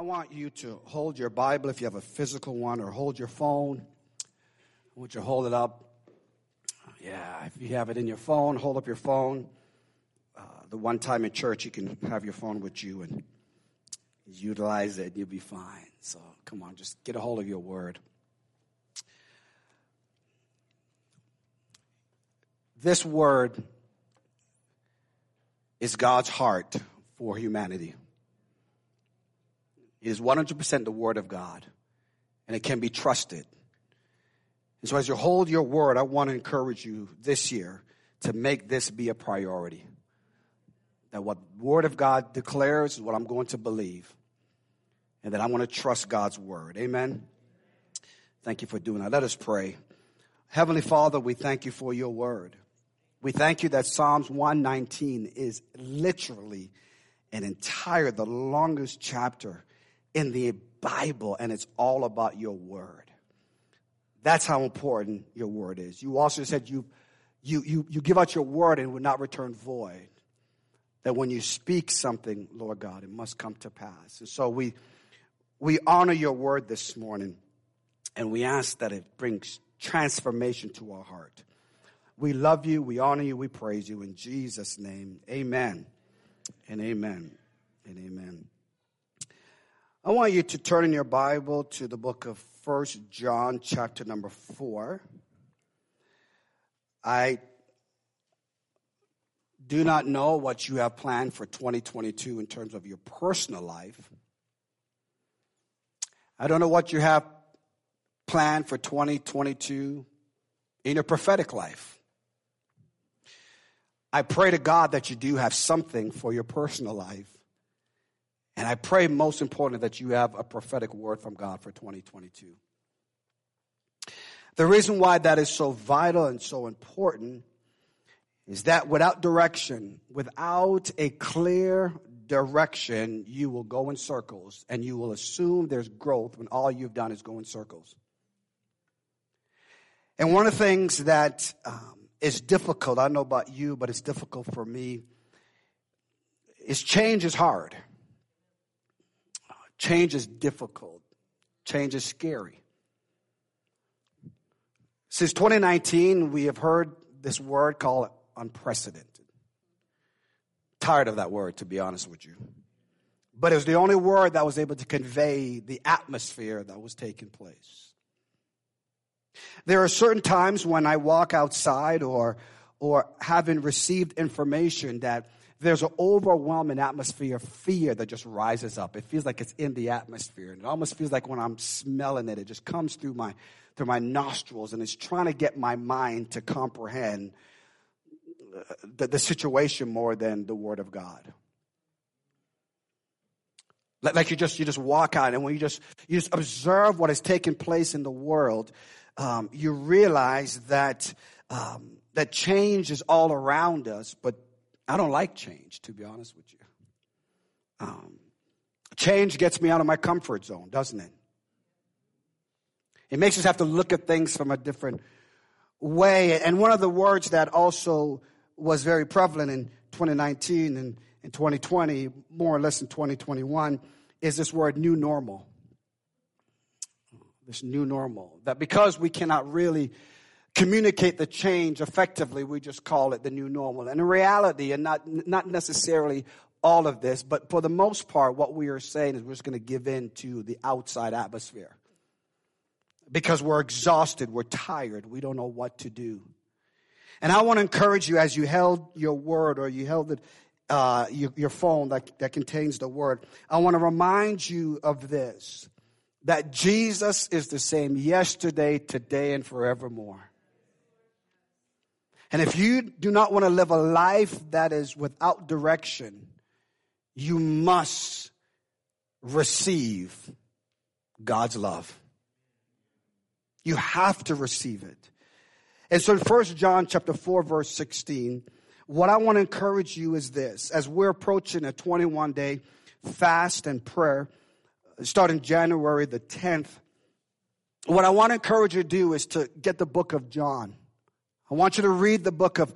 I want you to hold your Bible if you have a physical one, or hold your phone. I want you to hold it up. Yeah, if you have it in your phone, hold up your phone. Uh, the one time in church you can have your phone with you and utilize it, you'll be fine. So come on, just get a hold of your word. This word is God's heart for humanity. It is 100% the Word of God, and it can be trusted. And so, as you hold your Word, I want to encourage you this year to make this be a priority. That what Word of God declares is what I'm going to believe, and that I want to trust God's Word. Amen. Thank you for doing that. Let us pray. Heavenly Father, we thank you for your Word. We thank you that Psalms 119 is literally an entire, the longest chapter in the Bible, and it's all about your word. That's how important your word is. You also said you, you, you, you give out your word and will not return void. That when you speak something, Lord God, it must come to pass. And so we, we honor your word this morning, and we ask that it brings transformation to our heart. We love you, we honor you, we praise you. In Jesus' name, amen and amen and amen. I want you to turn in your Bible to the book of First John, chapter number 4. I do not know what you have planned for 2022 in terms of your personal life. I don't know what you have planned for 2022 in your prophetic life. I pray to God that you do have something for your personal life. And I pray most importantly that you have a prophetic word from God for 2022. The reason why that is so vital and so important is that without direction, without a clear direction, you will go in circles and you will assume there's growth when all you've done is go in circles. And one of the things that um, is difficult. I know about you, but it's difficult for me. Is change is hard. Change is difficult. Change is scary. Since 2019, we have heard this word called unprecedented. Tired of that word, to be honest with you. But it was the only word that was able to convey the atmosphere that was taking place. There are certain times when I walk outside or, or having received information that there's an overwhelming atmosphere of fear that just rises up. It feels like it's in the atmosphere. And it almost feels like when I'm smelling it, it just comes through my, through my nostrils and it's trying to get my mind to comprehend the, the situation more than the Word of God. Like you just, you just walk out and when you just, you just observe what is taking place in the world, um, you realize that um, that change is all around us, but I don't like change, to be honest with you. Um, change gets me out of my comfort zone, doesn't it? It makes us have to look at things from a different way. And one of the words that also was very prevalent in 2019 and in 2020, more or less in 2021, is this word new normal this new normal. That because we cannot really communicate the change effectively, we just call it the new normal. And in reality, and not, not necessarily all of this, but for the most part, what we are saying is we're just going to give in to the outside atmosphere. Because we're exhausted, we're tired, we don't know what to do. And I want to encourage you as you held your word or you held it, uh, your, your phone that, that contains the word, I want to remind you of this that Jesus is the same yesterday, today, and forevermore. And if you do not want to live a life that is without direction, you must receive God's love. You have to receive it. And so in 1 John chapter 4 verse 16, what I want to encourage you is this. As we're approaching a 21 day fast and prayer, starting January the 10th. What I want to encourage you to do is to get the book of John. I want you to read the book of,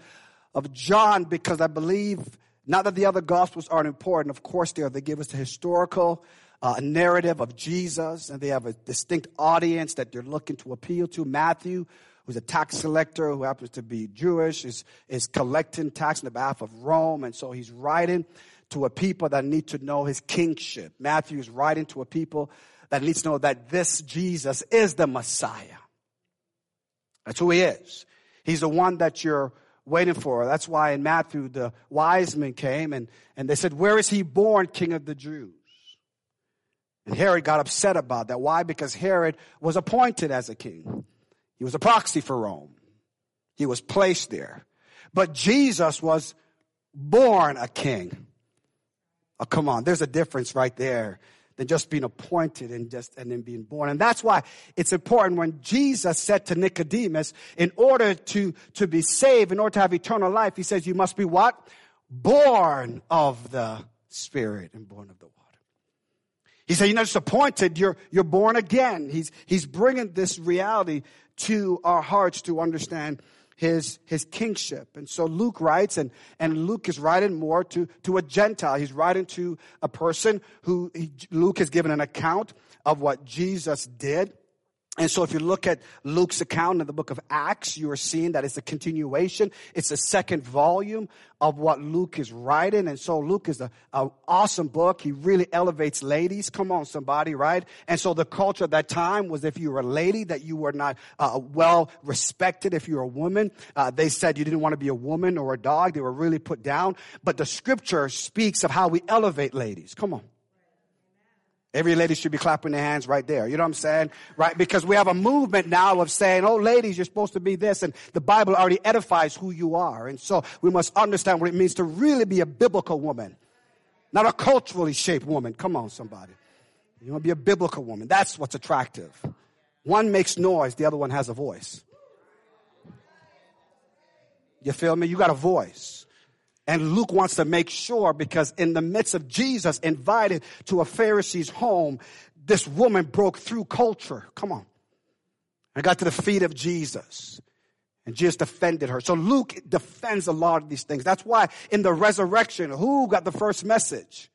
of John because I believe not that the other gospels aren't important. Of course they are. They give us the historical a narrative of Jesus and they have a distinct audience that they're looking to appeal to. Matthew, who's a tax collector who happens to be Jewish, is, is collecting tax on behalf of Rome. And so he's writing to a people that need to know his kingship. Matthew is writing to a people that needs to know that this Jesus is the Messiah. That's who he is. He's the one that you're waiting for. That's why in Matthew, the wise men came and, and they said, Where is he born, King of the Jews? And Herod got upset about that. Why? Because Herod was appointed as a king. He was a proxy for Rome. He was placed there. But Jesus was born a king. Oh, come on. There's a difference right there than just being appointed and just and then being born. And that's why it's important when Jesus said to Nicodemus, in order to, to be saved, in order to have eternal life, he says, you must be what? Born of the Spirit and born of the water. he said, you're not just appointed, you're, you're born again. He's, he's bringing this reality to our hearts to understand his, his kingship. And so Luke writes, and, and Luke is writing more to, to a Gentile. He's writing to a person who he, Luke has given an account of what Jesus did. And so if you look at Luke's account in the book of Acts, you are seeing that it's a continuation. It's the second volume of what Luke is writing. And so Luke is an awesome book. He really elevates ladies. Come on, somebody, right? And so the culture at that time was if you were a lady that you were not uh, well respected. If you were a woman, uh, they said you didn't want to be a woman or a dog. They were really put down. But the scripture speaks of how we elevate ladies. Come on. Every lady should be clapping their hands right there. You know what I'm saying? Right? Because we have a movement now of saying, oh, ladies, you're supposed to be this. And the Bible already edifies who you are. And so we must understand what it means to really be a biblical woman, not a culturally shaped woman. Come on, somebody. You want to be a biblical woman. That's what's attractive. One makes noise, the other one has a voice. You feel me? You got a voice. And Luke wants to make sure because in the midst of Jesus invited to a Pharisee's home, this woman broke through culture. Come on. And got to the feet of Jesus. And Jesus defended her. So Luke defends a lot of these things. That's why in the resurrection, who got the first message?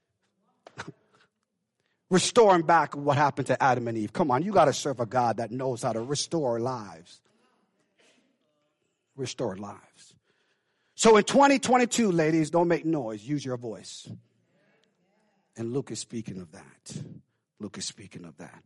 Restoring back what happened to Adam and Eve. Come on, you got to serve a God that knows how to restore lives. Restore lives. So in 2022, ladies, don't make noise. Use your voice. And Luke is speaking of that. Luke is speaking of that.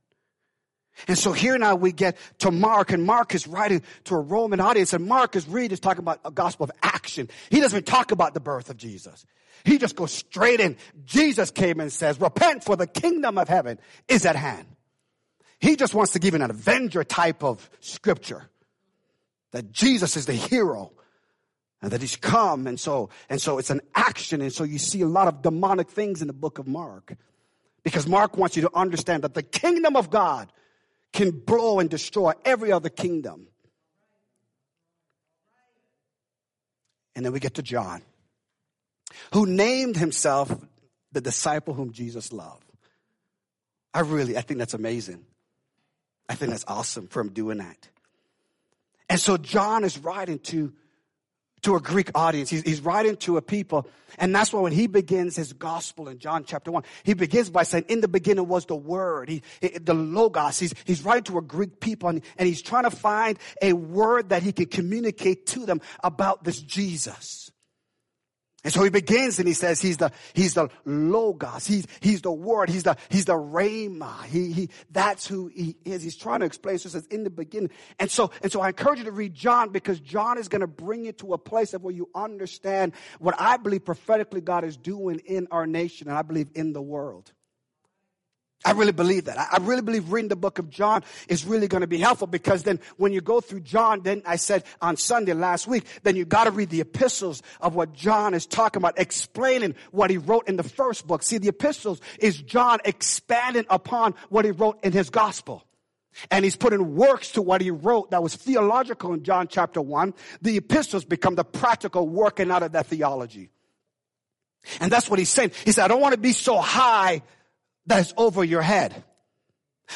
And so here now we get to Mark, and Mark is writing to a Roman audience, and Mark is really just talking about a gospel of action. He doesn't talk about the birth of Jesus. He just goes straight in. Jesus came and says, repent for the kingdom of heaven is at hand. He just wants to give an avenger type of scripture. That Jesus is the hero and that he's come. And so, and so it's an action. And so you see a lot of demonic things in the book of Mark because Mark wants you to understand that the kingdom of God can blow and destroy every other kingdom. And then we get to John, who named himself the disciple whom Jesus loved. I really, I think that's amazing. I think that's awesome for him doing that. And so John is writing to to a Greek audience. He's, he's, writing to a people. And that's why when he begins his gospel in John chapter one, he begins by saying, in the beginning was the word, he, the logos. He's, he's writing to a Greek people and, and he's trying to find a word that he can communicate to them about this Jesus. And so he begins and he says he's the, he's the logos. He's, he's the word. He's the, he's the rhema. He, he, that's who he is. He's trying to explain. So he says in the beginning. And so, and so I encourage you to read John because John is going to bring you to a place of where you understand what I believe prophetically God is doing in our nation and I believe in the world. I really believe that. I really believe reading the book of John is really going to be helpful because then when you go through John, then I said on Sunday last week, then you got to read the epistles of what John is talking about, explaining what he wrote in the first book. See, the epistles is John expanding upon what he wrote in his gospel. And he's putting works to what he wrote that was theological in John chapter one. The epistles become the practical working out of that theology. And that's what he's saying. He said, I don't want to be so high that is over your head.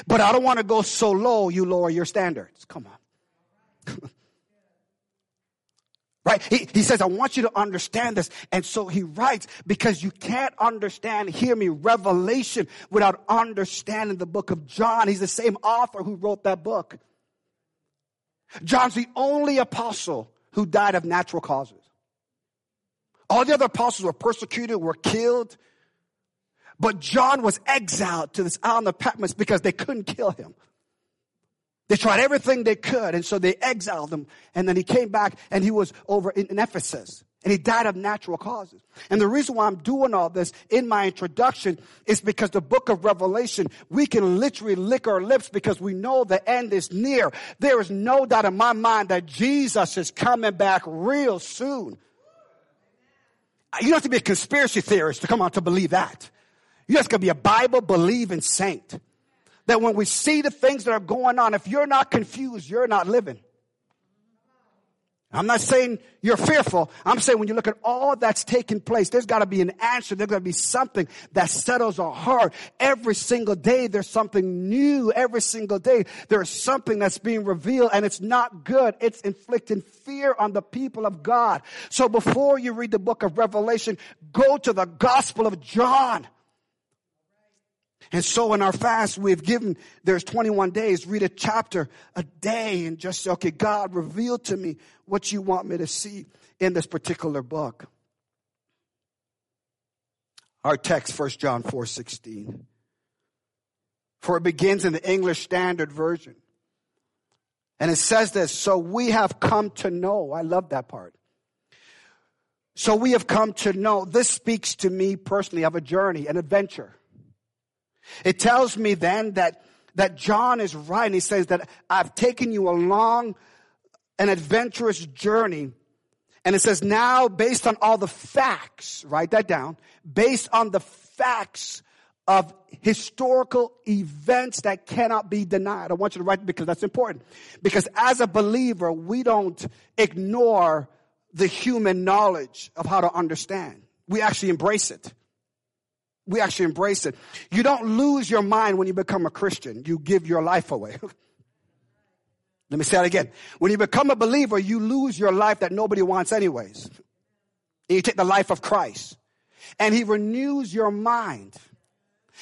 But I don't want to go so low you lower your standards. Come on. Right? He, he says, I want you to understand this. And so he writes, because you can't understand, hear me, Revelation without understanding the book of John. He's the same author who wrote that book. John's the only apostle who died of natural causes. All the other apostles were persecuted, were killed. But John was exiled to this island of Patmos because they couldn't kill him. They tried everything they could, and so they exiled him. And then he came back and he was over in, in, Ephesus. And he died of natural causes. And the reason why I'm doing all this in my introduction is because the book of Revelation, we can literally lick our lips because we know the end is near. There is no doubt in my mind that Jesus is coming back real soon. You don't have to be a conspiracy theorist to come on to believe that. You just gotta be a Bible believing saint that when we see the things that are going on, if you're not confused, you're not living. I'm not saying you're fearful. I'm saying when you look at all that's taking place, there's got to be an answer. There's got to be something that settles our heart. Every single day, there's something new. Every single day, there's something that's being revealed and it's not good. It's inflicting fear on the people of God. So before you read the book of Revelation, go to the Gospel of John. And so in our fast, we've given, there's 21 days, read a chapter a day and just say, okay, God, reveal to me what you want me to see in this particular book. Our text, 1 John 4 16. For it begins in the English Standard Version. And it says this, so we have come to know. I love that part. So we have come to know. This speaks to me personally of a journey, an adventure. It tells me then that, that John is right. And he says that I've taken you along an adventurous journey. And it says now based on all the facts, write that down, based on the facts of historical events that cannot be denied. I want you to write because that's important. Because as a believer, we don't ignore the human knowledge of how to understand. We actually embrace it we actually embrace it. You don't lose your mind when you become a Christian. You give your life away. Let me say that again. When you become a believer, you lose your life that nobody wants anyways. And you take the life of Christ. And he renews your mind.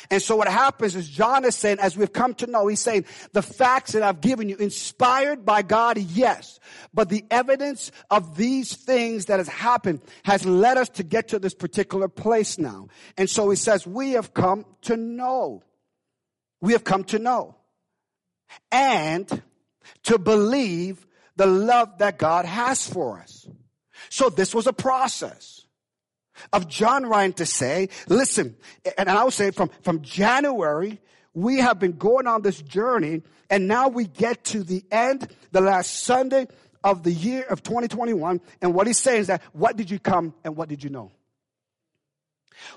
And so what happens is John is saying, as we've come to know, he's saying, the facts that I've given you, inspired by God, yes. But the evidence of these things that has happened has led us to get to this particular place now. And so he says, we have come to know. We have come to know. And to believe the love that God has for us. So this was a process of John Ryan to say, listen, and I'll say from, from January, we have been going on this journey and now we get to the end, the last Sunday of the year of 2021. And what he's saying is that what did you come and what did you know?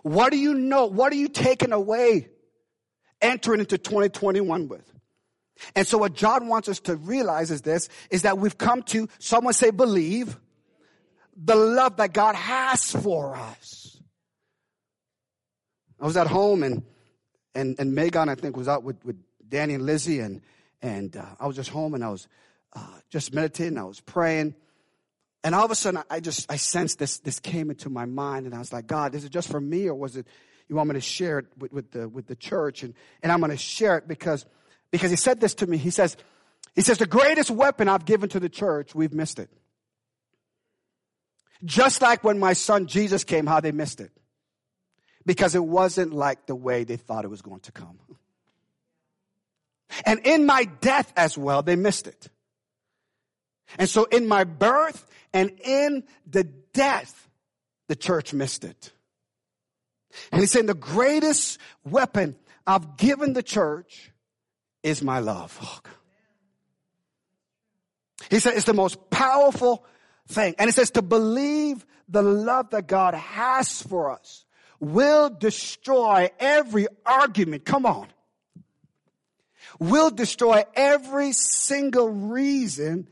What do you know? What are you taking away entering into 2021 with? And so what John wants us to realize is this, is that we've come to, someone say believe, the love that God has for us. I was at home and and and Megan I think was out with with Danny and Lizzie and and uh, I was just home and I was uh, just meditating. I was praying, and all of a sudden I just I sensed this this came into my mind and I was like, God, is it just for me or was it you want me to share it with, with the with the church and and I'm going to share it because because He said this to me. He says He says the greatest weapon I've given to the church we've missed it. Just like when my son Jesus came, how they missed it. Because it wasn't like the way they thought it was going to come. And in my death as well, they missed it. And so in my birth and in the death, the church missed it. And he's saying the greatest weapon I've given the church is my love. Oh, he said it's the most powerful thing. And it says to believe the love that God has for us will destroy every argument. Come on. Will destroy every single reason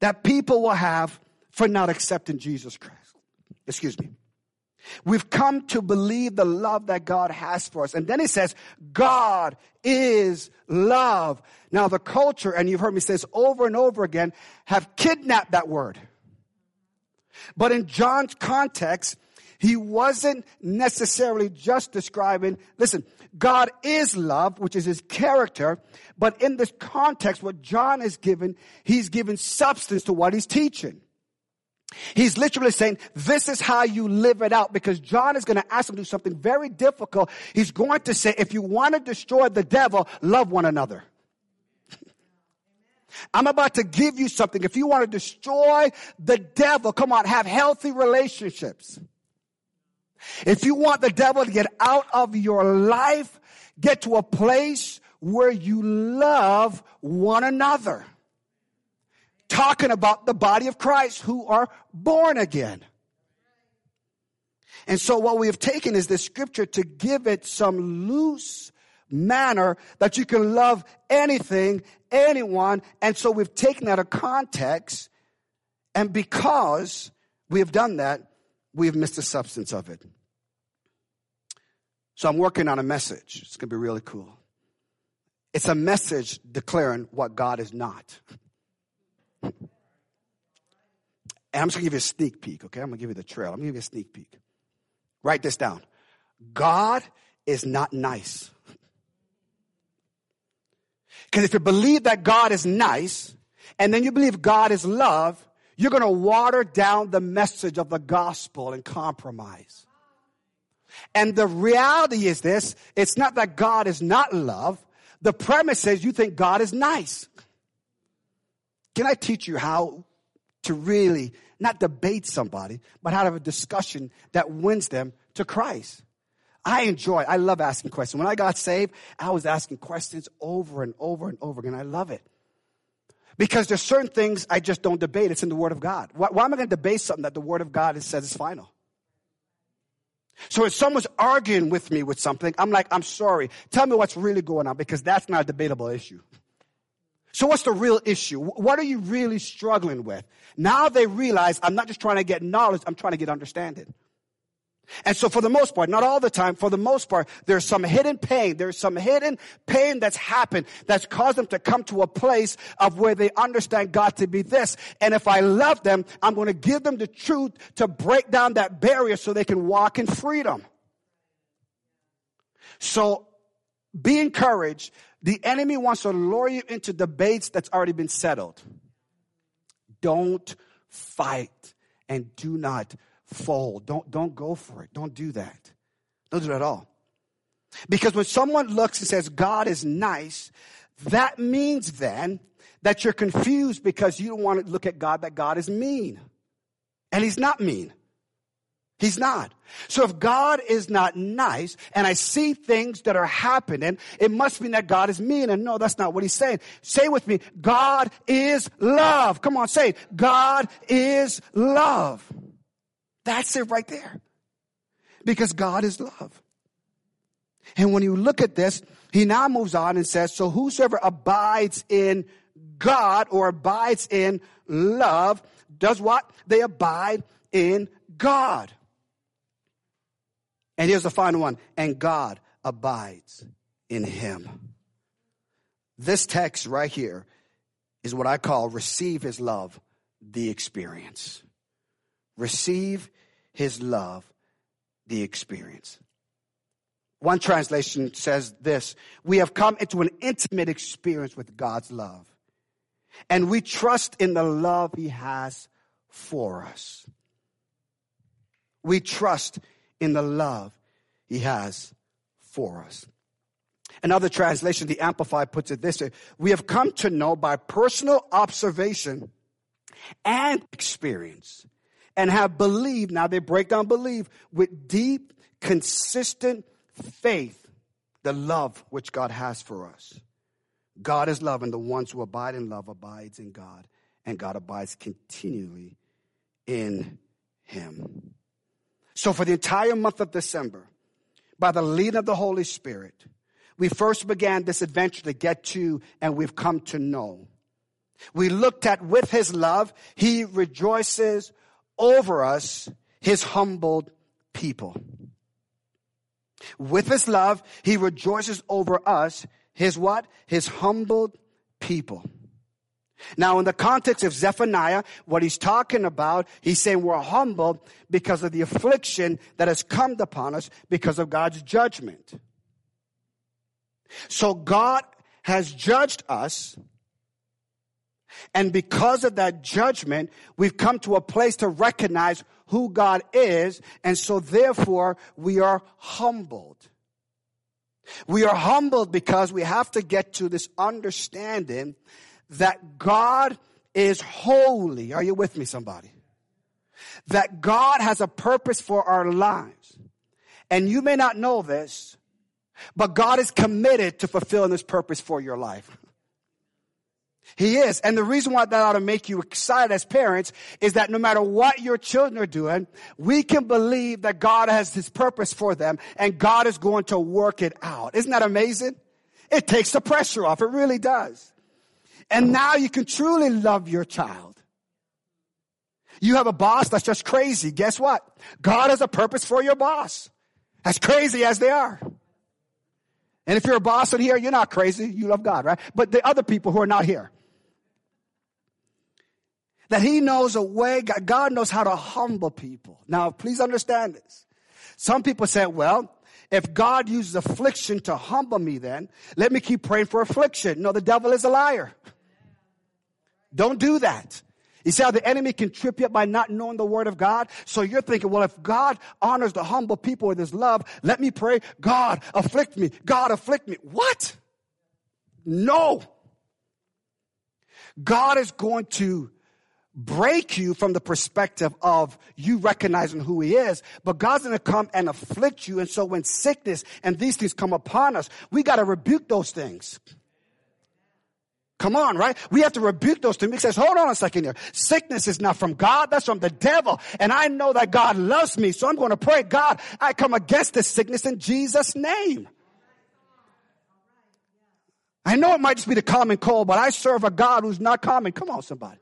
that people will have for not accepting Jesus Christ. Excuse me. We've come to believe the love that God has for us. And then he says, God is love. Now the culture, and you've heard me say this over and over again, have kidnapped that word. But in John's context, he wasn't necessarily just describing, listen, God is love, which is his character, but in this context, what John is given, he's given substance to what he's teaching. He's literally saying, this is how you live it out because John is going to ask him to do something very difficult. He's going to say, if you want to destroy the devil, love one another. I'm about to give you something. If you want to destroy the devil, come on, have healthy relationships. If you want the devil to get out of your life, get to a place where you love one another. Talking about the body of Christ who are born again. And so what we have taken is this scripture to give it some loose manner that you can love anything, anyone. And so we've taken out of context. And because we have done that, we have missed the substance of it. So I'm working on a message. It's going to be really cool. It's a message declaring what God is not. And I'm just going to give you a sneak peek, okay? I'm going to give you the trail. I'm going to give you a sneak peek. Write this down. God is not nice. Because if you believe that God is nice, and then you believe God is love, you're going to water down the message of the gospel and compromise. And the reality is this, it's not that God is not love. The premise is you think God is nice. Can I teach you how to really not debate somebody, but how to have a discussion that wins them to Christ? I enjoy, I love asking questions. When I got saved, I was asking questions over and over and over again. I love it. Because there's certain things I just don't debate. It's in the Word of God. Why, why am I going to debate something that the Word of God says is final? So if someone's arguing with me with something, I'm like, I'm sorry. Tell me what's really going on because that's not a debatable issue. So what's the real issue? What are you really struggling with? Now they realize I'm not just trying to get knowledge, I'm trying to get understanding. And so for the most part, not all the time, for the most part, there's some hidden pain. There's some hidden pain that's happened that's caused them to come to a place of where they understand God to be this. And if I love them, I'm going to give them the truth to break down that barrier so they can walk in freedom. So be encouraged. The enemy wants to lure you into debates that's already been settled. Don't fight and do not fold. Don't, don't go for it. Don't do that. Don't do it at all. Because when someone looks and says God is nice, that means then that you're confused because you don't want to look at God that God is mean. And he's not mean. He's not. So if God is not nice and I see things that are happening, it must mean that God is mean. And no, that's not what he's saying. Say with me, God is love. Come on, say it. God is love. That's it right there. Because God is love. And when you look at this, he now moves on and says, So whosoever abides in God or abides in love does what? They abide in God. And here's the final one and God abides in him. This text right here is what I call receive his love, the experience. Receive his love, the experience. One translation says this We have come into an intimate experience with God's love, and we trust in the love he has for us. We trust in the love he has for us. Another translation, the Amplified, puts it this way We have come to know by personal observation and experience and have believed, now they break down believe, with deep, consistent faith, the love which God has for us. God is love, and the ones who abide in love abides in God, and God abides continually in him. So for the entire month of December, by the leading of the Holy Spirit, we first began this adventure to get to and we've come to know. We looked at with his love, he rejoices over us his humbled people. With his love, he rejoices over us, his what? His humbled people. Now, in the context of Zephaniah, what he's talking about, he's saying we're humble because of the affliction that has come upon us because of God's judgment. So God has judged us. And because of that judgment, we've come to a place to recognize who God is. And so therefore we are humbled. We are humbled because we have to get to this understanding that God is holy. Are you with me, somebody? That God has a purpose for our lives. And you may not know this, but God is committed to fulfilling this purpose for your life. He is. And the reason why that ought to make you excited as parents is that no matter what your children are doing, we can believe that God has his purpose for them and God is going to work it out. Isn't that amazing? It takes the pressure off. It really does. And now you can truly love your child. You have a boss that's just crazy. Guess what? God has a purpose for your boss. As crazy as they are. And if you're a boss in here, you're not crazy. You love God, right? But the other people who are not here. That he knows a way, God knows how to humble people. Now, please understand this. Some people say, well, if God uses affliction to humble me, then let me keep praying for affliction. No, the devil is a liar. Don't do that. You see how the enemy can trip you up by not knowing the word of God? So you're thinking, well, if God honors the humble people with his love, let me pray, God afflict me, God afflict me. What? No. God is going to break you from the perspective of you recognizing who he is, but God's going to come and afflict you. And so when sickness and these things come upon us, we got to rebuke those things. Come on, right? We have to rebuke those things. He says, hold on a second here. Sickness is not from God. That's from the devil. And I know that God loves me. So I'm going to pray, God, I come against this sickness in Jesus' name. I know it might just be the common cold, but I serve a God who's not common. Come on, somebody.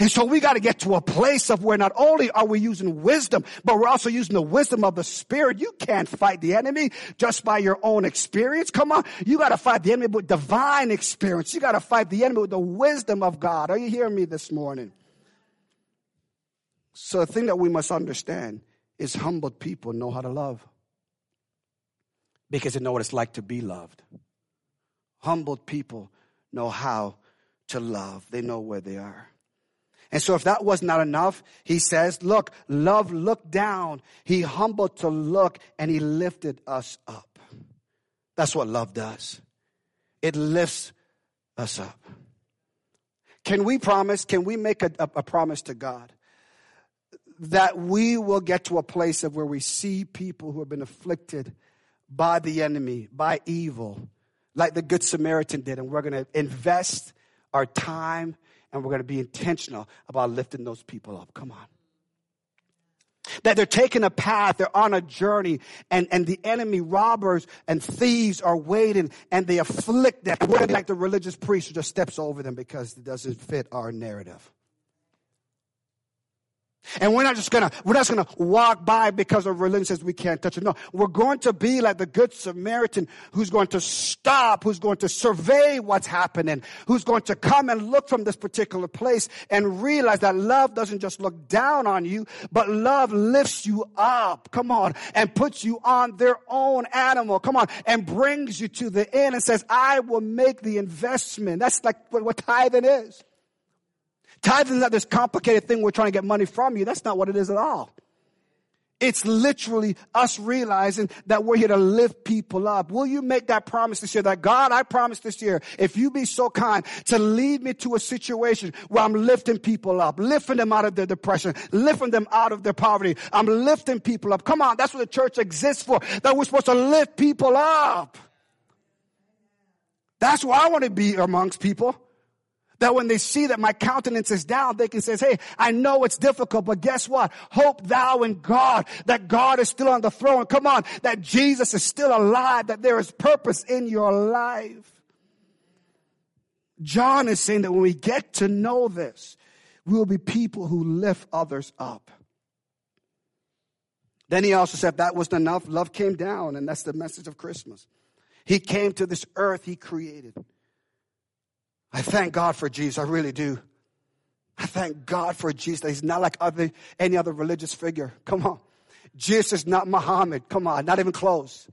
And so we got to get to a place of where not only are we using wisdom, but we're also using the wisdom of the Spirit. You can't fight the enemy just by your own experience. Come on. You got to fight the enemy with divine experience. You got to fight the enemy with the wisdom of God. Are you hearing me this morning? So the thing that we must understand is humbled people know how to love because they know what it's like to be loved. Humbled people know how to love. They know where they are. And so if that was not enough, he says, look, love looked down. He humbled to look and he lifted us up. That's what love does. It lifts us up. Can we promise, can we make a, a, a promise to God that we will get to a place of where we see people who have been afflicted by the enemy, by evil, like the Good Samaritan did, and we're going to invest our time and we're going to be intentional about lifting those people up. Come on. That they're taking a path, they're on a journey, and, and the enemy, robbers and thieves are waiting and they afflict them. We're like the religious priest who just steps over them because it doesn't fit our narrative. And we're not just gonna, we're not gonna walk by because of religion says we can't touch it. No, we're going to be like the good Samaritan who's going to stop, who's going to survey what's happening, who's going to come and look from this particular place and realize that love doesn't just look down on you, but love lifts you up. Come on. And puts you on their own animal. Come on. And brings you to the end and says, I will make the investment. That's like what tithing is. Tithing is not this complicated thing we're trying to get money from you. That's not what it is at all. It's literally us realizing that we're here to lift people up. Will you make that promise this year that God, I promise this year, if you be so kind to lead me to a situation where I'm lifting people up, lifting them out of their depression, lifting them out of their poverty. I'm lifting people up. Come on. That's what the church exists for. That we're supposed to lift people up. That's where I want to be amongst people. That when they see that my countenance is down, they can say, Hey, I know it's difficult, but guess what? Hope thou in God, that God is still on the throne. Come on, that Jesus is still alive, that there is purpose in your life. John is saying that when we get to know this, we will be people who lift others up. Then he also said that wasn't enough. Love came down, and that's the message of Christmas. He came to this earth he created I thank God for Jesus. I really do. I thank God for Jesus. He's not like other, any other religious figure. Come on. Jesus is not Muhammad. Come on. Not even close.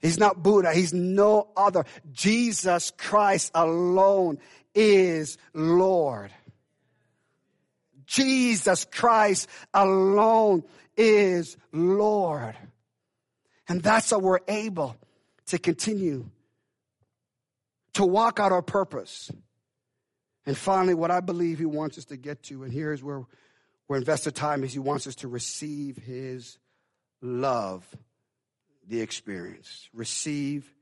He's not Buddha. He's no other. Jesus Christ alone is Lord. Jesus Christ alone is Lord. And that's how we're able to continue to walk out our purpose. And finally, what I believe he wants us to get to, and here's where we're invested time, is he wants us to receive his love, the experience. Receive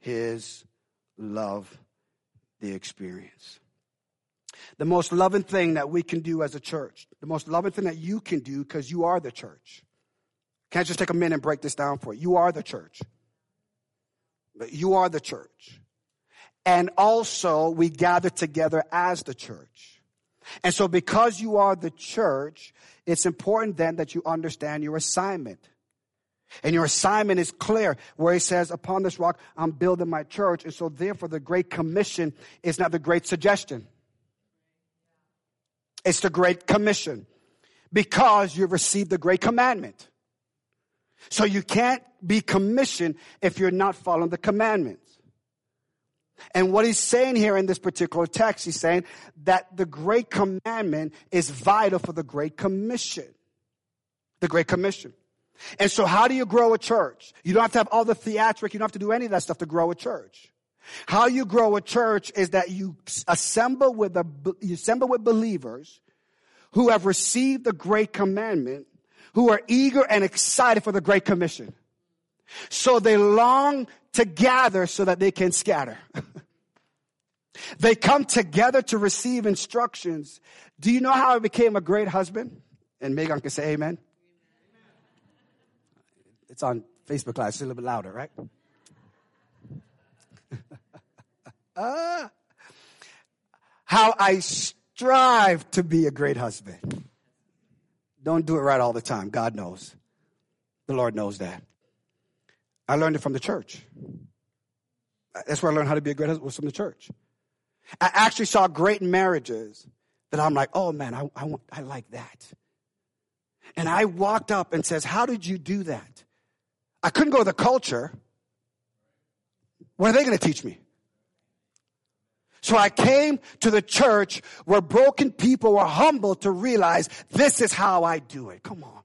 his love, the experience. The most loving thing that we can do as a church, the most loving thing that you can do because you are the church. Can I just take a minute and break this down for you? You are the church. You are the church. And also, we gather together as the church. And so, because you are the church, it's important then that you understand your assignment. And your assignment is clear, where he says, Upon this rock, I'm building my church. And so, therefore, the Great Commission is not the Great Suggestion. It's the Great Commission because you've received the Great Commandment. So you can't be commissioned if you're not following the commandments. And what he's saying here in this particular text, he's saying that the Great Commandment is vital for the Great Commission. The Great Commission. And so how do you grow a church? You don't have to have all the theatric, you don't have to do any of that stuff to grow a church. How you grow a church is that you assemble with a, you assemble with believers who have received the great commandment, who are eager and excited for the great commission. So they long to gather so that they can scatter. they come together to receive instructions. Do you know how I became a great husband? And Megan can say amen. It's on Facebook Live. It's a little bit louder, right? uh, how I strive to be a great husband. Don't do it right all the time. God knows. The Lord knows that. I learned it from the church. That's where I learned how to be a great husband was from the church. I actually saw great marriages that I'm like, oh man, I, I, want, I like that. And I walked up and says, how did you do that? I couldn't go to the culture. What are they going to teach me? So I came to the church where broken people were humble to realize this is how I do it. Come on.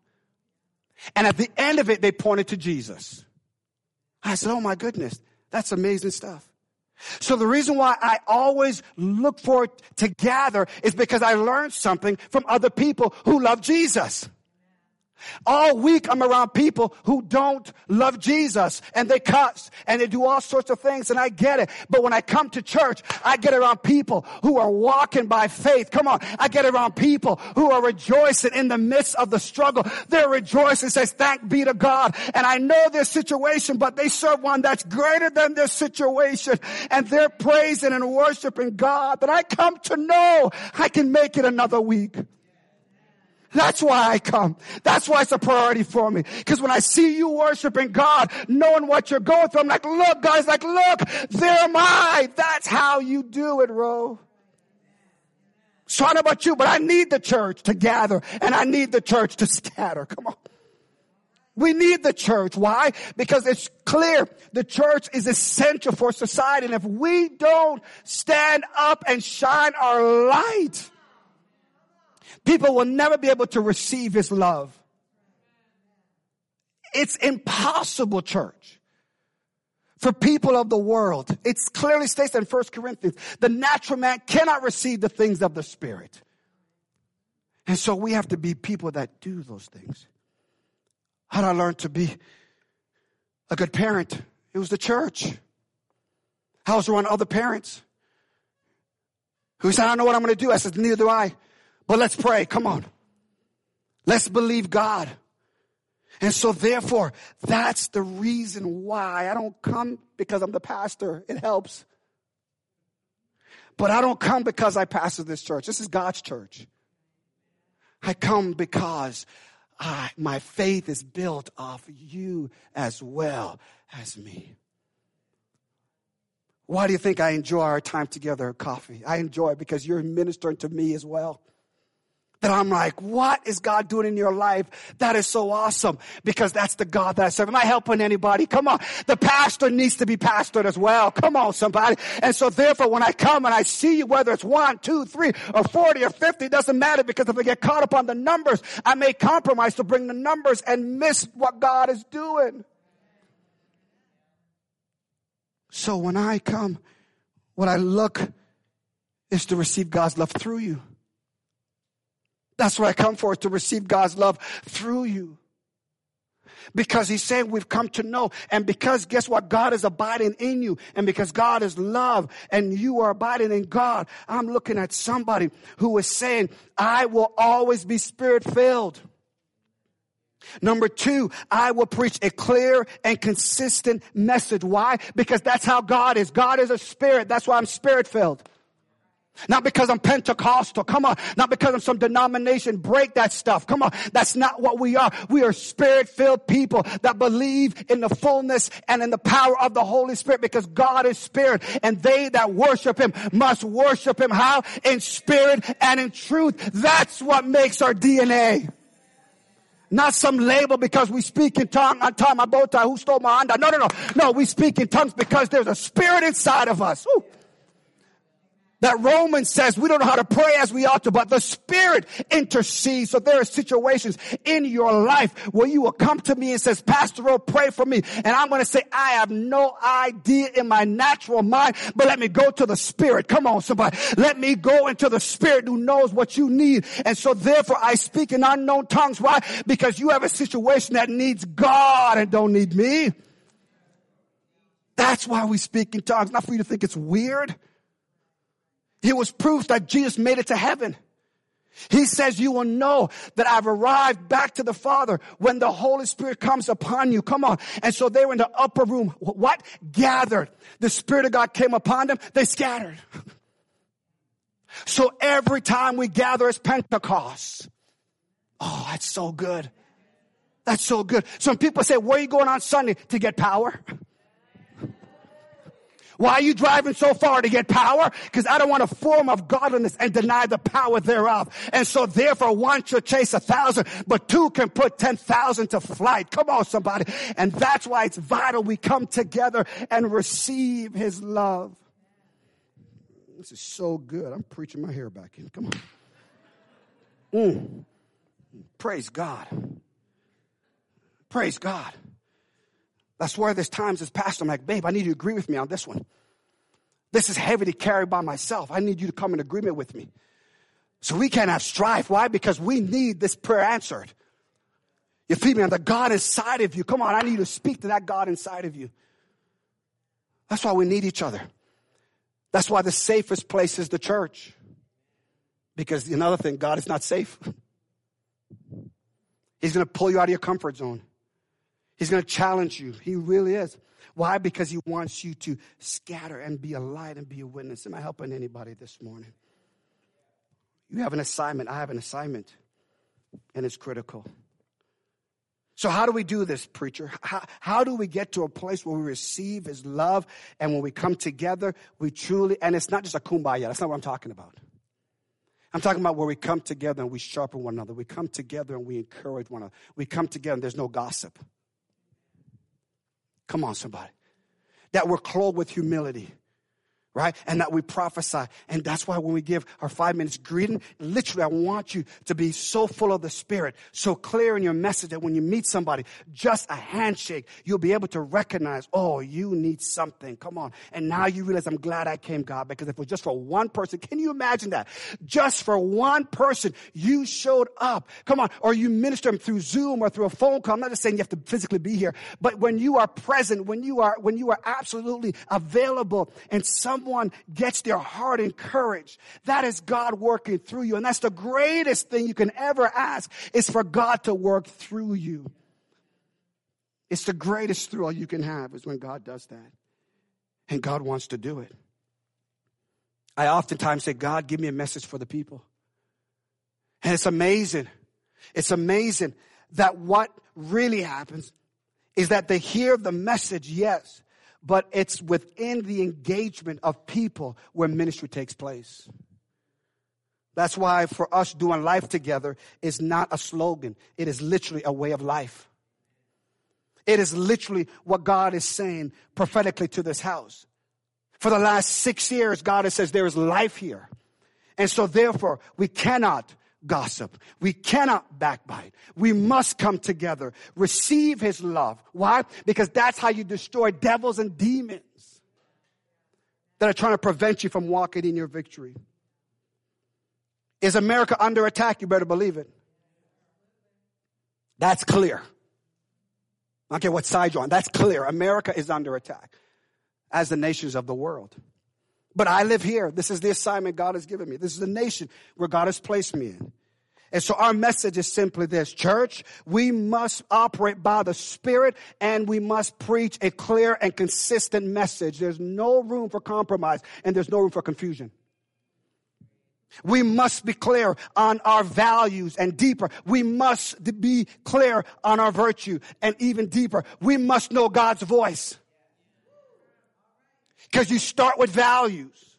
And at the end of it, they pointed to Jesus. I said, Oh my goodness, that's amazing stuff. So the reason why I always look forward to gather is because I learned something from other people who love Jesus. All week I'm around people who don't love Jesus and they cuss and they do all sorts of things and I get it. But when I come to church, I get around people who are walking by faith. Come on. I get around people who are rejoicing in the midst of the struggle. They're rejoicing says, thank be to God. And I know their situation, but they serve one that's greater than their situation and they're praising and worshiping God that I come to know I can make it another week. That's why I come. That's why it's a priority for me. Because when I see you worshiping God, knowing what you're going through, I'm like, look, guys, like, look, there am I. That's how you do it, Ro. So I know about you, but I need the church to gather and I need the church to scatter. Come on. We need the church. Why? Because it's clear the church is essential for society. And if we don't stand up and shine our light, people will never be able to receive his love. It's impossible, church. For people of the world, it clearly states in 1 Corinthians, the natural man cannot receive the things of the spirit. And so we have to be people that do those things. How did I learn to be a good parent? It was the church. I was around other parents who said, I don't know what I'm going to do. I said, neither do I. But let's pray. Come on. Let's believe God. And so therefore, that's the reason why I don't come because I'm the pastor. It helps. But I don't come because I pastor this church. This is God's church. I come because I, my faith is built off you as well as me. Why do you think I enjoy our time together at coffee? I enjoy it because you're ministering to me as well that I'm like, what is God doing in your life? That is so awesome because that's the God that I serve. Am I helping anybody? Come on. The pastor needs to be pastored as well. Come on, somebody. And so therefore, when I come and I see you, whether it's one, two, three, or 40 or 50, it doesn't matter because if I get caught up on the numbers, I may compromise to bring the numbers and miss what God is doing. So when I come, what I look is to receive God's love through you. That's what I come for, to receive God's love through you. Because he's saying we've come to know. And because guess what? God is abiding in you. And because God is love and you are abiding in God, I'm looking at somebody who is saying, I will always be spirit filled. Number two, I will preach a clear and consistent message. Why? Because that's how God is. God is a spirit. That's why I'm spirit filled. Not because I'm Pentecostal. Come on. Not because I'm some denomination. Break that stuff. Come on. That's not what we are. We are spirit filled people that believe in the fullness and in the power of the Holy Spirit because God is spirit and they that worship him must worship him. How? In spirit and in truth. That's what makes our DNA. Not some label because we speak in tongue. Bow tie. Who stole my under? No, no, no. No, we speak in tongues because there's a spirit inside of us. Ooh that Romans says we don't know how to pray as we ought to, but the Spirit intercedes. So there are situations in your life where you will come to me and says, Pastor, oh, pray for me. And I'm going to say, I have no idea in my natural mind, but let me go to the Spirit. Come on, somebody. Let me go into the Spirit who knows what you need. And so therefore I speak in unknown tongues. Why? Because you have a situation that needs God and don't need me. That's why we speak in tongues. Not for you to think it's weird. It was proof that Jesus made it to heaven. He says, you will know that I've arrived back to the Father when the Holy Spirit comes upon you. Come on. And so they were in the upper room. What? Gathered. The Spirit of God came upon them. They scattered. So every time we gather it's Pentecost. Oh, that's so good. That's so good. Some people say, where are you going on Sunday? To get power. Why are you driving so far to get power? Because I don't want a form of godliness and deny the power thereof. And so therefore one should chase a thousand, but two can put 10,000 to flight. Come on, somebody. And that's why it's vital we come together and receive his love. This is so good. I'm preaching my hair back in. Come on. Mm. Praise God. Praise God. That's why there's times as pastor, I'm like, babe, I need you to agree with me on this one. This is heavy to carry by myself. I need you to come in agreement with me. So we can't have strife. Why? Because we need this prayer answered. You feel me? The God inside of you. Come on, I need you to speak to that God inside of you. That's why we need each other. That's why the safest place is the church. Because another thing, God is not safe. He's going to pull you out of your comfort zone. He's going to challenge you. He really is. Why? Because he wants you to scatter and be a light and be a witness. Am I helping anybody this morning? You have an assignment. I have an assignment. And it's critical. So, how do we do this, preacher? How, how, do we get to a place where we receive His love and when we come together, we truly, and it's not just a kumbaya, that's not what I'm talking about. I'm talking about where we come together and we sharpen one another. We come together and we encourage one another. We come together and there's no gossip. Come on, somebody. That we're clothed with humility right? And that we prophesy. And that's why when we give our five minutes greeting, literally, I want you to be so full of the Spirit, so clear in your message that when you meet somebody, just a handshake, you'll be able to recognize, oh, you need something. Come on. And now you realize, I'm glad I came, God, because if it was just for one person, can you imagine that? Just for one person, you showed up. Come on. Or you minister them through Zoom or through a phone call. I'm not just saying you have to physically be here, but when you are present, when you are, when you are absolutely available and some someone gets their heart encouraged, that is God working through you. And that's the greatest thing you can ever ask is for God to work through you. It's the greatest thrill you can have is when God does that. And God wants to do it. I oftentimes say, God, give me a message for the people. And it's amazing. It's amazing that what really happens is that they hear the message, yes, but it's within the engagement of people where ministry takes place. That's why for us doing life together is not a slogan. It is literally a way of life. It is literally what God is saying prophetically to this house. For the last six years, God has says there is life here. And so therefore, we cannot gossip. We cannot backbite. We must come together, receive his love. Why? Because that's how you destroy devils and demons that are trying to prevent you from walking in your victory. Is America under attack? You better believe it. That's clear. I don't care what side you're on. That's clear. America is under attack as the nations of the world. But I live here. This is the assignment God has given me. This is the nation where God has placed me in. And so our message is simply this, church, we must operate by the Spirit and we must preach a clear and consistent message. There's no room for compromise and there's no room for confusion. We must be clear on our values and deeper. We must be clear on our virtue and even deeper. We must know God's voice. Because you start with values.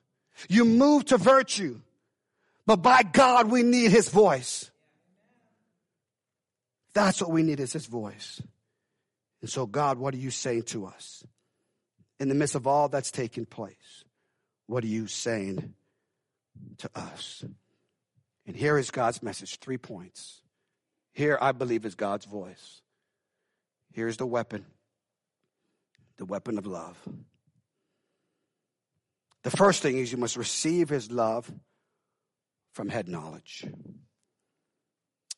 You move to virtue. But by God, we need His voice. That's what we need is His voice. And so, God, what are you saying to us? In the midst of all that's taking place, what are you saying to us? And here is God's message three points. Here, I believe, is God's voice. Here's the weapon the weapon of love. The first thing is you must receive his love from head knowledge.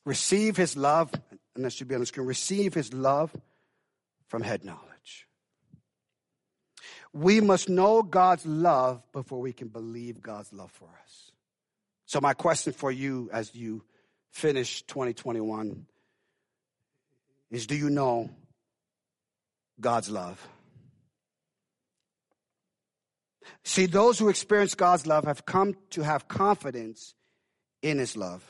Receive his love, and that should be on the screen. Receive his love from head knowledge. We must know God's love before we can believe God's love for us. So, my question for you as you finish 2021 is Do you know God's love? See, those who experience God's love have come to have confidence in His love.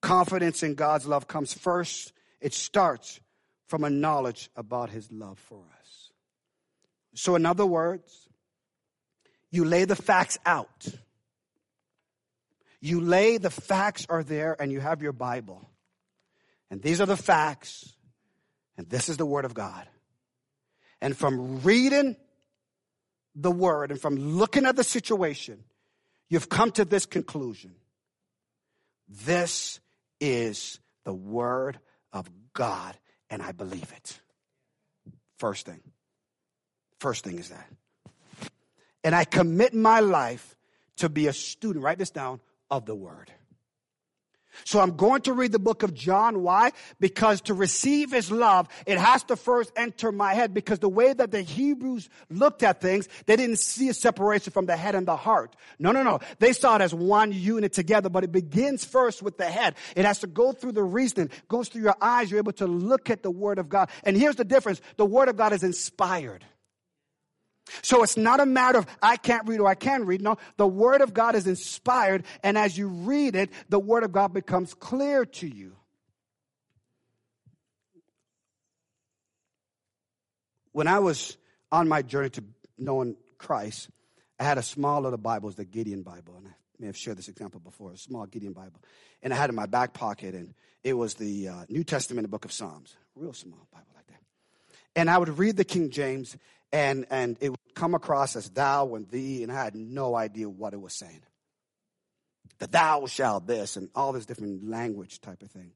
Confidence in God's love comes first, it starts from a knowledge about His love for us. So, in other words, you lay the facts out. You lay the facts are there, and you have your Bible. And these are the facts, and this is the Word of God. And from reading the word and from looking at the situation, you've come to this conclusion. This is the word of God, and I believe it. First thing. First thing is that. And I commit my life to be a student, write this down, of the word. So I'm going to read the book of John. Why? Because to receive his love, it has to first enter my head because the way that the Hebrews looked at things, they didn't see a separation from the head and the heart. No, no, no. They saw it as one unit together, but it begins first with the head. It has to go through the reasoning, goes through your eyes. You're able to look at the word of God. And here's the difference. The word of God is inspired. So it's not a matter of I can't read or I can read. No, the Word of God is inspired, and as you read it, the Word of God becomes clear to you. When I was on my journey to knowing Christ, I had a small little Bible, was the Gideon Bible, and I may have shared this example before, a small Gideon Bible. And I had it in my back pocket, and it was the uh, New Testament, the book of Psalms, real small Bible like that. And I would read the King James, and, and it would come across as thou and thee, and I had no idea what it was saying. The thou shall this, and all this different language type of thing.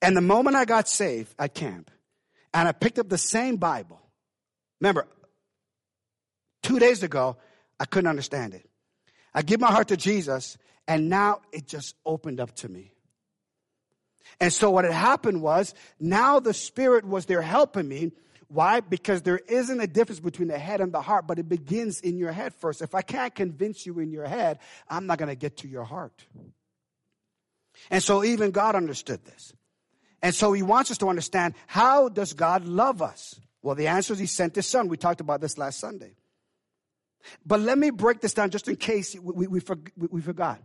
And the moment I got saved at camp, and I picked up the same Bible, remember, two days ago, I couldn't understand it. I give my heart to Jesus, and now it just opened up to me. And so what had happened was, now the Spirit was there helping me why? Because there isn't a difference between the head and the heart, but it begins in your head first. If I can't convince you in your head, I'm not going to get to your heart. And so even God understood this. And so he wants us to understand how does God love us? Well, the answer is he sent his son. We talked about this last Sunday. But let me break this down just in case we, we, we, we forgot.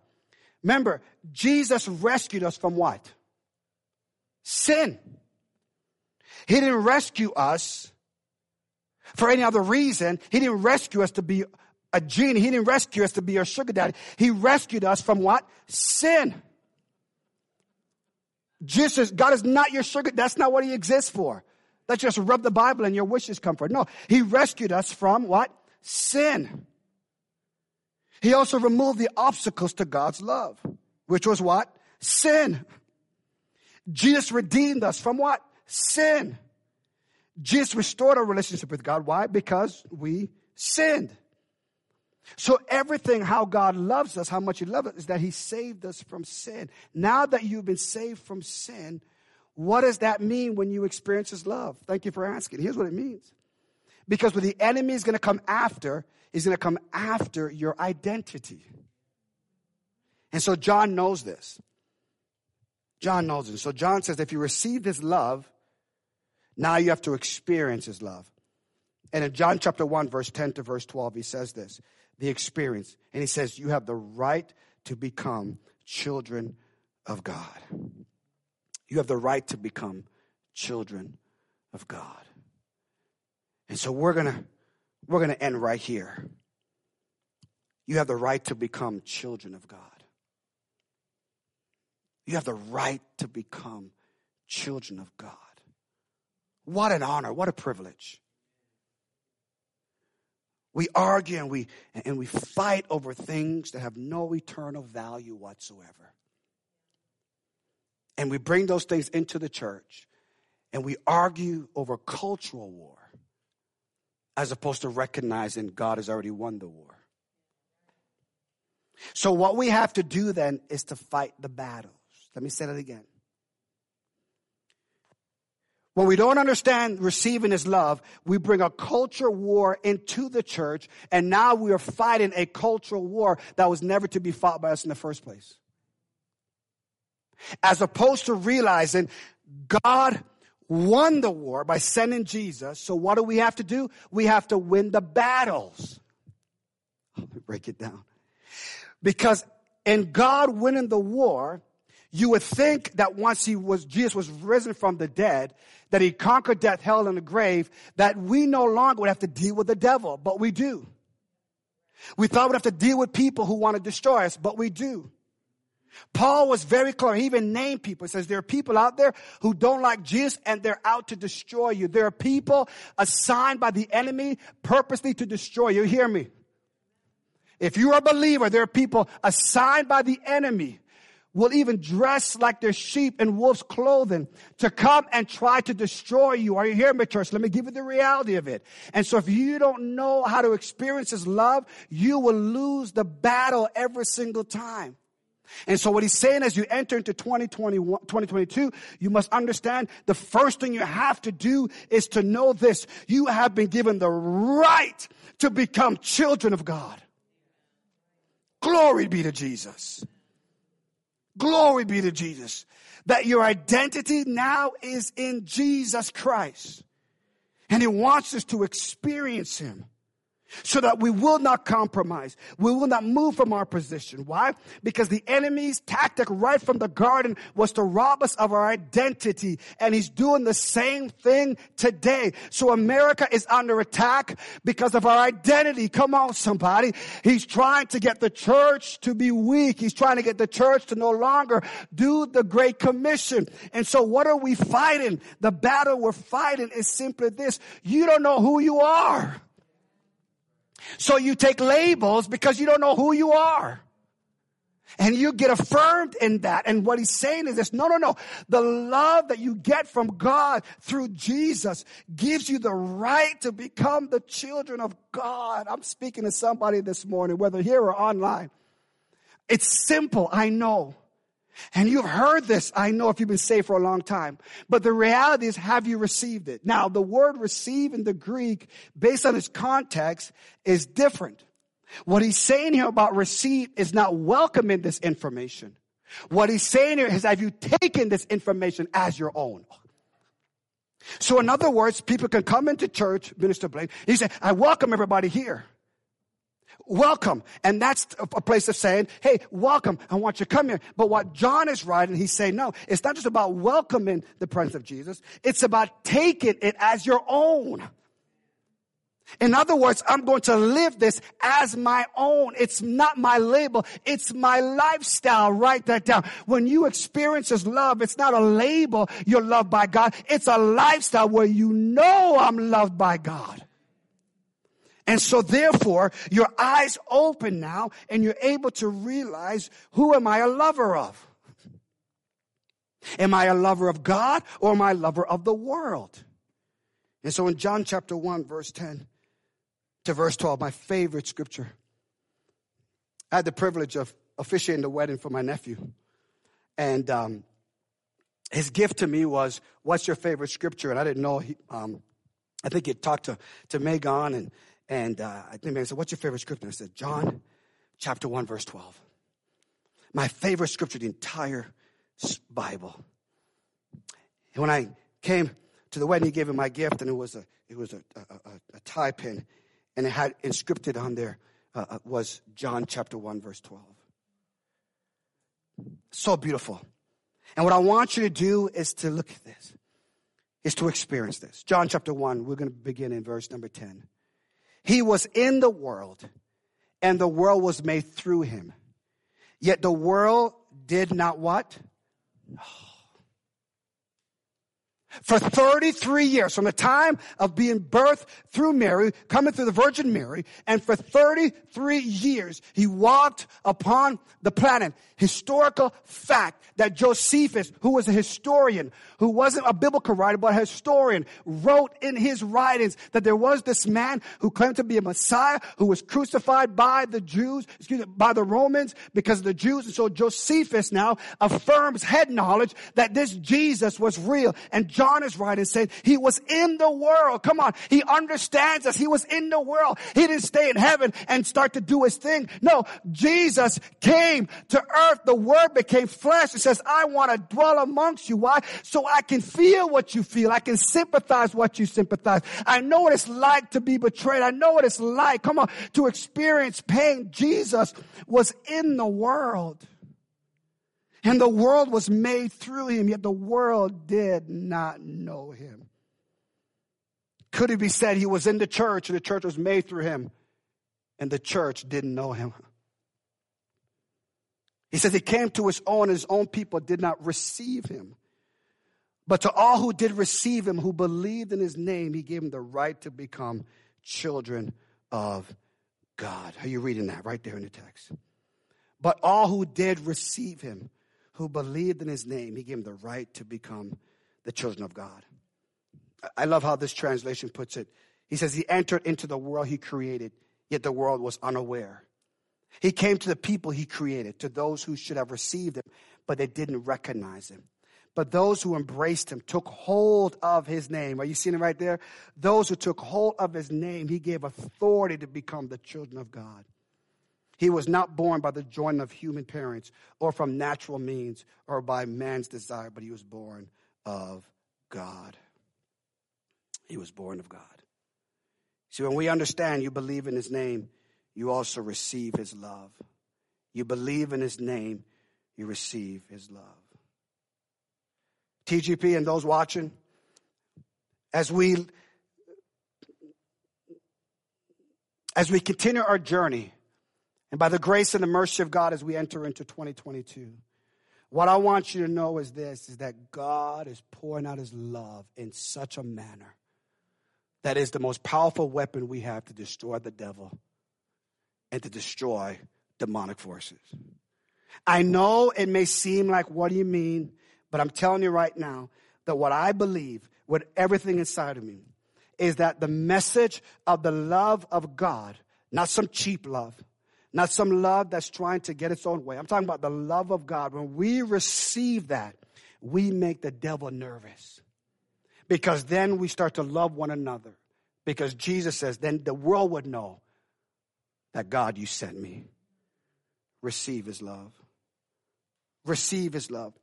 Remember, Jesus rescued us from what? Sin. He didn't rescue us for any other reason. He didn't rescue us to be a genie. He didn't rescue us to be a sugar daddy. He rescued us from what? Sin. Jesus, God is not your sugar. That's not what he exists for. Let's just rub the Bible and your wishes come for No, he rescued us from what? Sin. He also removed the obstacles to God's love, which was what? Sin. Jesus redeemed us from what? Sin. Jesus restored our relationship with God. Why? Because we sinned. So everything how God loves us, how much He loves us, is that He saved us from sin. Now that you've been saved from sin, what does that mean when you experience His love? Thank you for asking. Here's what it means. Because what the enemy is going to come after is going to come after your identity. And so John knows this. John knows it. So John says if you receive His love, now you have to experience His love. And in John chapter 1, verse 10 to verse 12, he says this the experience. And he says, You have the right to become children of God. You have the right to become children of God. And so we're going to we're going to end right here. You have the right to become children of God. You have the right to become children of God. What an honor, what a privilege. We argue and we, and we fight over things that have no eternal value whatsoever. And we bring those things into the church and we argue over cultural war as opposed to recognizing God has already won the war. So, what we have to do then is to fight the battles. Let me say that again. When we don't understand receiving his love, we bring a culture war into the church, and now we are fighting a cultural war that was never to be fought by us in the first place. As opposed to realizing God won the war by sending Jesus, so what do we have to do? We have to win the battles. Let me break it down. Because in God winning the war, you would think that once he was, Jesus was risen from the dead, that he conquered death, hell, and the grave, that we no longer would have to deal with the devil, but we do. We thought we'd have to deal with people who want to destroy us, but we do. Paul was very clear. He even named people. He says there are people out there who don't like Jesus and they're out to destroy you. There are people assigned by the enemy purposely to destroy you. Hear me. If you are a believer, there are people assigned by the enemy will even dress like their sheep in wolf's clothing to come and try to destroy you. Are you hearing me, church? Let me give you the reality of it. And so if you don't know how to experience his love, you will lose the battle every single time. And so what he's saying as you enter into 2021, 2022, you must understand the first thing you have to do is to know this. You have been given the right to become children of God. Glory be to Jesus. Glory be to Jesus. That your identity now is in Jesus Christ. And he wants us to experience him so that we will not compromise. We will not move from our position. Why? Because the enemy's tactic right from the garden was to rob us of our identity. And he's doing the same thing today. So America is under attack because of our identity. Come on, somebody. He's trying to get the church to be weak. He's trying to get the church to no longer do the Great Commission. And so what are we fighting? The battle we're fighting is simply this. You don't know who you are. So you take labels because you don't know who you are. And you get affirmed in that. And what he's saying is this, no, no, no. The love that you get from God through Jesus gives you the right to become the children of God. I'm speaking to somebody this morning, whether here or online. It's simple, I know. And you've heard this, I know, if you've been saved for a long time. But the reality is, have you received it? Now, the word receive in the Greek, based on its context, is different. What he's saying here about receive is not welcoming this information. What he's saying here is, have you taken this information as your own? So in other words, people can come into church, Minister Blaine, he said, I welcome everybody here welcome. And that's a place of saying, hey, welcome. I want you to come here. But what John is writing, he's saying, no, it's not just about welcoming the presence of Jesus. It's about taking it as your own. In other words, I'm going to live this as my own. It's not my label. It's my lifestyle. Write that down. When you experience His love, it's not a label you're loved by God. It's a lifestyle where you know I'm loved by God. And so therefore, your eyes open now and you're able to realize who am I a lover of? Am I a lover of God or am I a lover of the world? And so in John chapter 1, verse 10, to verse 12, my favorite scripture. I had the privilege of officiating the wedding for my nephew. And um, his gift to me was, What's your favorite scripture? And I didn't know. He, um, I think he talked to, to Megan, and, and uh, I think Megan said, What's your favorite scripture? And I said, John chapter 1, verse 12. My favorite scripture, the entire Bible. And when I came to the wedding, he gave him my gift, and it was a, it was a, a, a, a tie pin and it had inscripted on there uh, uh, was John chapter 1, verse 12. So beautiful. And what I want you to do is to look at this, is to experience this. John chapter 1, we're going to begin in verse number 10. He was in the world, and the world was made through him. Yet the world did not what? For 33 years, from the time of being birthed through Mary, coming through the Virgin Mary, and for 33 years, he walked upon the planet. Historical fact that Josephus, who was a historian, who wasn't a biblical writer, but a historian, wrote in his writings that there was this man who claimed to be a Messiah, who was crucified by the Jews, excuse me, by the Romans because of the Jews. And so Josephus now affirms head knowledge that this Jesus was real. And John is writing saying he was in the world. Come on. He understands us. He was in the world. He didn't stay in heaven and start to do his thing. No, Jesus came to earth. The word became flesh. It says, I want to dwell amongst you. Why? So I can feel what you feel. I can sympathize what you sympathize. I know what it's like to be betrayed. I know what it's like, come on, to experience pain. Jesus was in the world. And the world was made through him, yet the world did not know him. Could it be said he was in the church and the church was made through him and the church didn't know him? He says he came to his own, and his own people did not receive him. But to all who did receive him, who believed in his name, he gave them the right to become children of God. Are you reading that right there in the text? But all who did receive him, who believed in his name, he gave them the right to become the children of God. I love how this translation puts it. He says, He entered into the world he created, yet the world was unaware. He came to the people he created, to those who should have received him, but they didn't recognize him. But those who embraced him took hold of his name. Are you seeing it right there? Those who took hold of his name, he gave authority to become the children of God. He was not born by the joining of human parents or from natural means or by man's desire, but he was born of God. He was born of God. See, when we understand you believe in his name, you also receive his love. You believe in his name, you receive his love. TGP and those watching, as we as we continue our journey, and by the grace and the mercy of God as we enter into 2022, what I want you to know is this is that God is pouring out his love in such a manner that is the most powerful weapon we have to destroy the devil and to destroy demonic forces. I know it may seem like, what do you mean? But I'm telling you right now that what I believe with everything inside of me is that the message of the love of God, not some cheap love, not some love that's trying to get its own way. I'm talking about the love of God. When we receive that, we make the devil nervous because then we start to love one another. Because Jesus says, then the world would know that God, you sent me. Receive his love. Receive his love.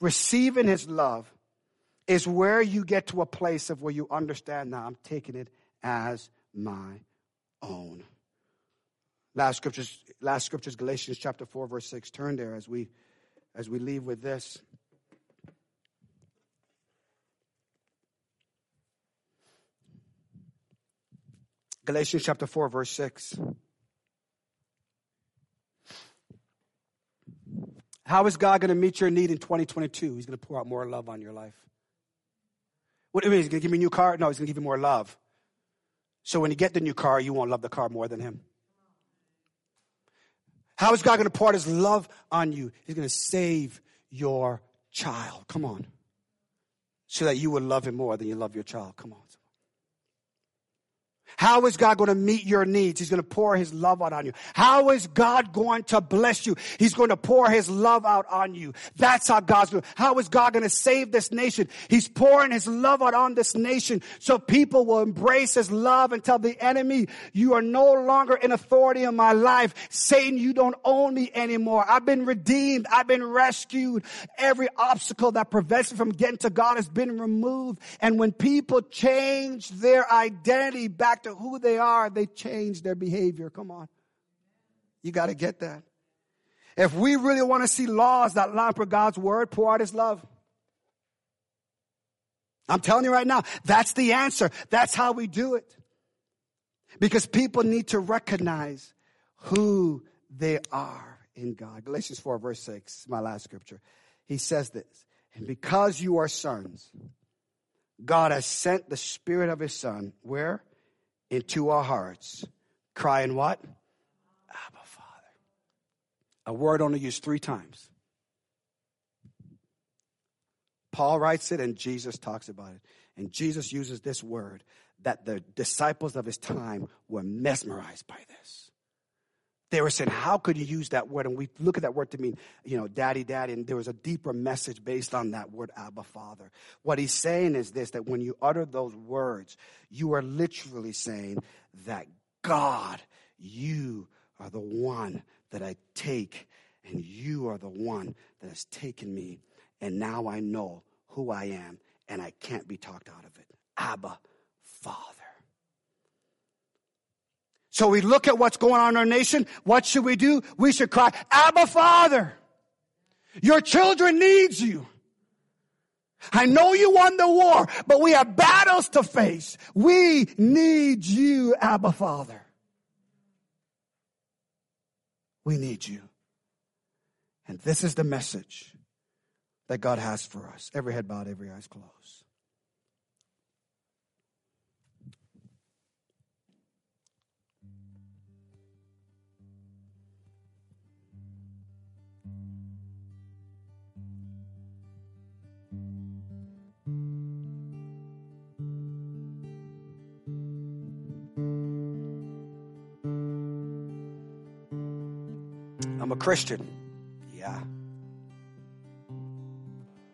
Receiving his love is where you get to a place of where you understand now I'm taking it as my own. Last scriptures, last scriptures, Galatians chapter 4, verse 6. Turn there as we as we leave with this. Galatians chapter 4, verse 6. How is God going to meet your need in 2022? He's going to pour out more love on your life. What do you mean? He's going to give me a new car? No, he's going to give you more love. So when you get the new car, you won't love the car more than him. How is God going to pour out his love on you? He's going to save your child. Come on. So that you will love him more than you love your child. Come on. How is God going to meet your needs? He's going to pour his love out on you. How is God going to bless you? He's going to pour his love out on you. That's how God's doing. How is God going to save this nation? He's pouring his love out on this nation so people will embrace his love and tell the enemy, you are no longer in authority in my life. Satan, you don't own me anymore. I've been redeemed. I've been rescued. Every obstacle that prevents me from getting to God has been removed. And when people change their identity back to to who they are, they change their behavior. Come on. You got to get that. If we really want to see laws that line for God's word, pour out his love. I'm telling you right now, that's the answer. That's how we do it. Because people need to recognize who they are in God. Galatians 4, verse 6, my last scripture. He says this, and because you are sons, God has sent the Spirit of His Son, where? Into our hearts, crying what? Abba, Father. A word only used three times. Paul writes it and Jesus talks about it. And Jesus uses this word that the disciples of his time were mesmerized by this. They were saying, How could you use that word? And we look at that word to mean, you know, daddy, daddy. And there was a deeper message based on that word, Abba, Father. What he's saying is this that when you utter those words, you are literally saying that God, you are the one that I take, and you are the one that has taken me. And now I know who I am, and I can't be talked out of it. Abba, Father. So we look at what's going on in our nation. What should we do? We should cry, Abba Father, your children needs you. I know you won the war, but we have battles to face. We need you, Abba Father. We need you. And this is the message that God has for us. Every head bowed, every eyes closed. Christian. Yeah.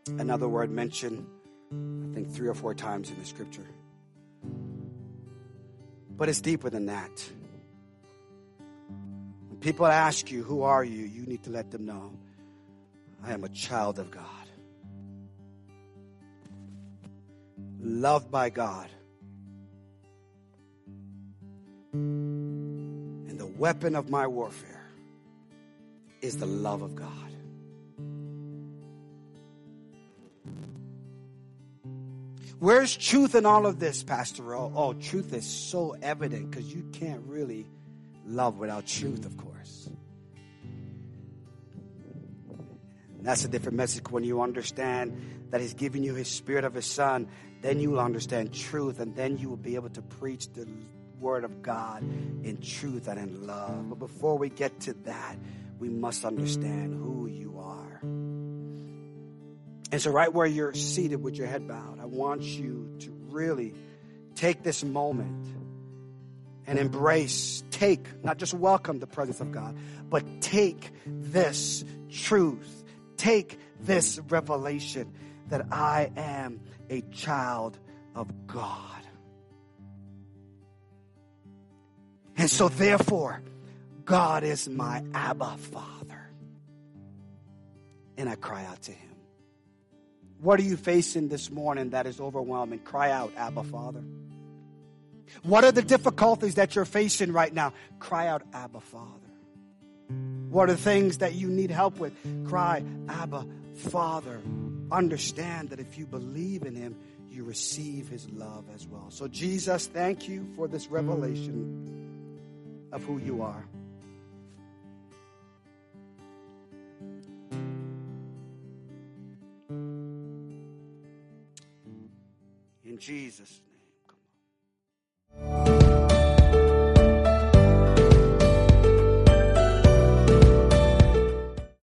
Another word mentioned, I think, three or four times in the scripture. But it's deeper than that. When people ask you, Who are you? you need to let them know, I am a child of God. Loved by God. And the weapon of my warfare is the love of God. Where's truth in all of this, Pastor Oh, oh truth is so evident because you can't really love without truth, of course. And that's a different message when you understand that He's giving you His Spirit of His Son. Then you will understand truth, and then you will be able to preach the Word of God in truth and in love. But before we get to that, we must understand who you are. And so, right where you're seated with your head bowed, I want you to really take this moment and embrace, take, not just welcome the presence of God, but take this truth, take this revelation that I am a child of God. And so, therefore, God is my Abba Father. And I cry out to him. What are you facing this morning that is overwhelming? Cry out, Abba Father. What are the difficulties that you're facing right now? Cry out, Abba Father. What are the things that you need help with? Cry, Abba Father. understand that if you believe in him, you receive his love as well. So, Jesus, thank you for this revelation of who you are. In Jesus' name.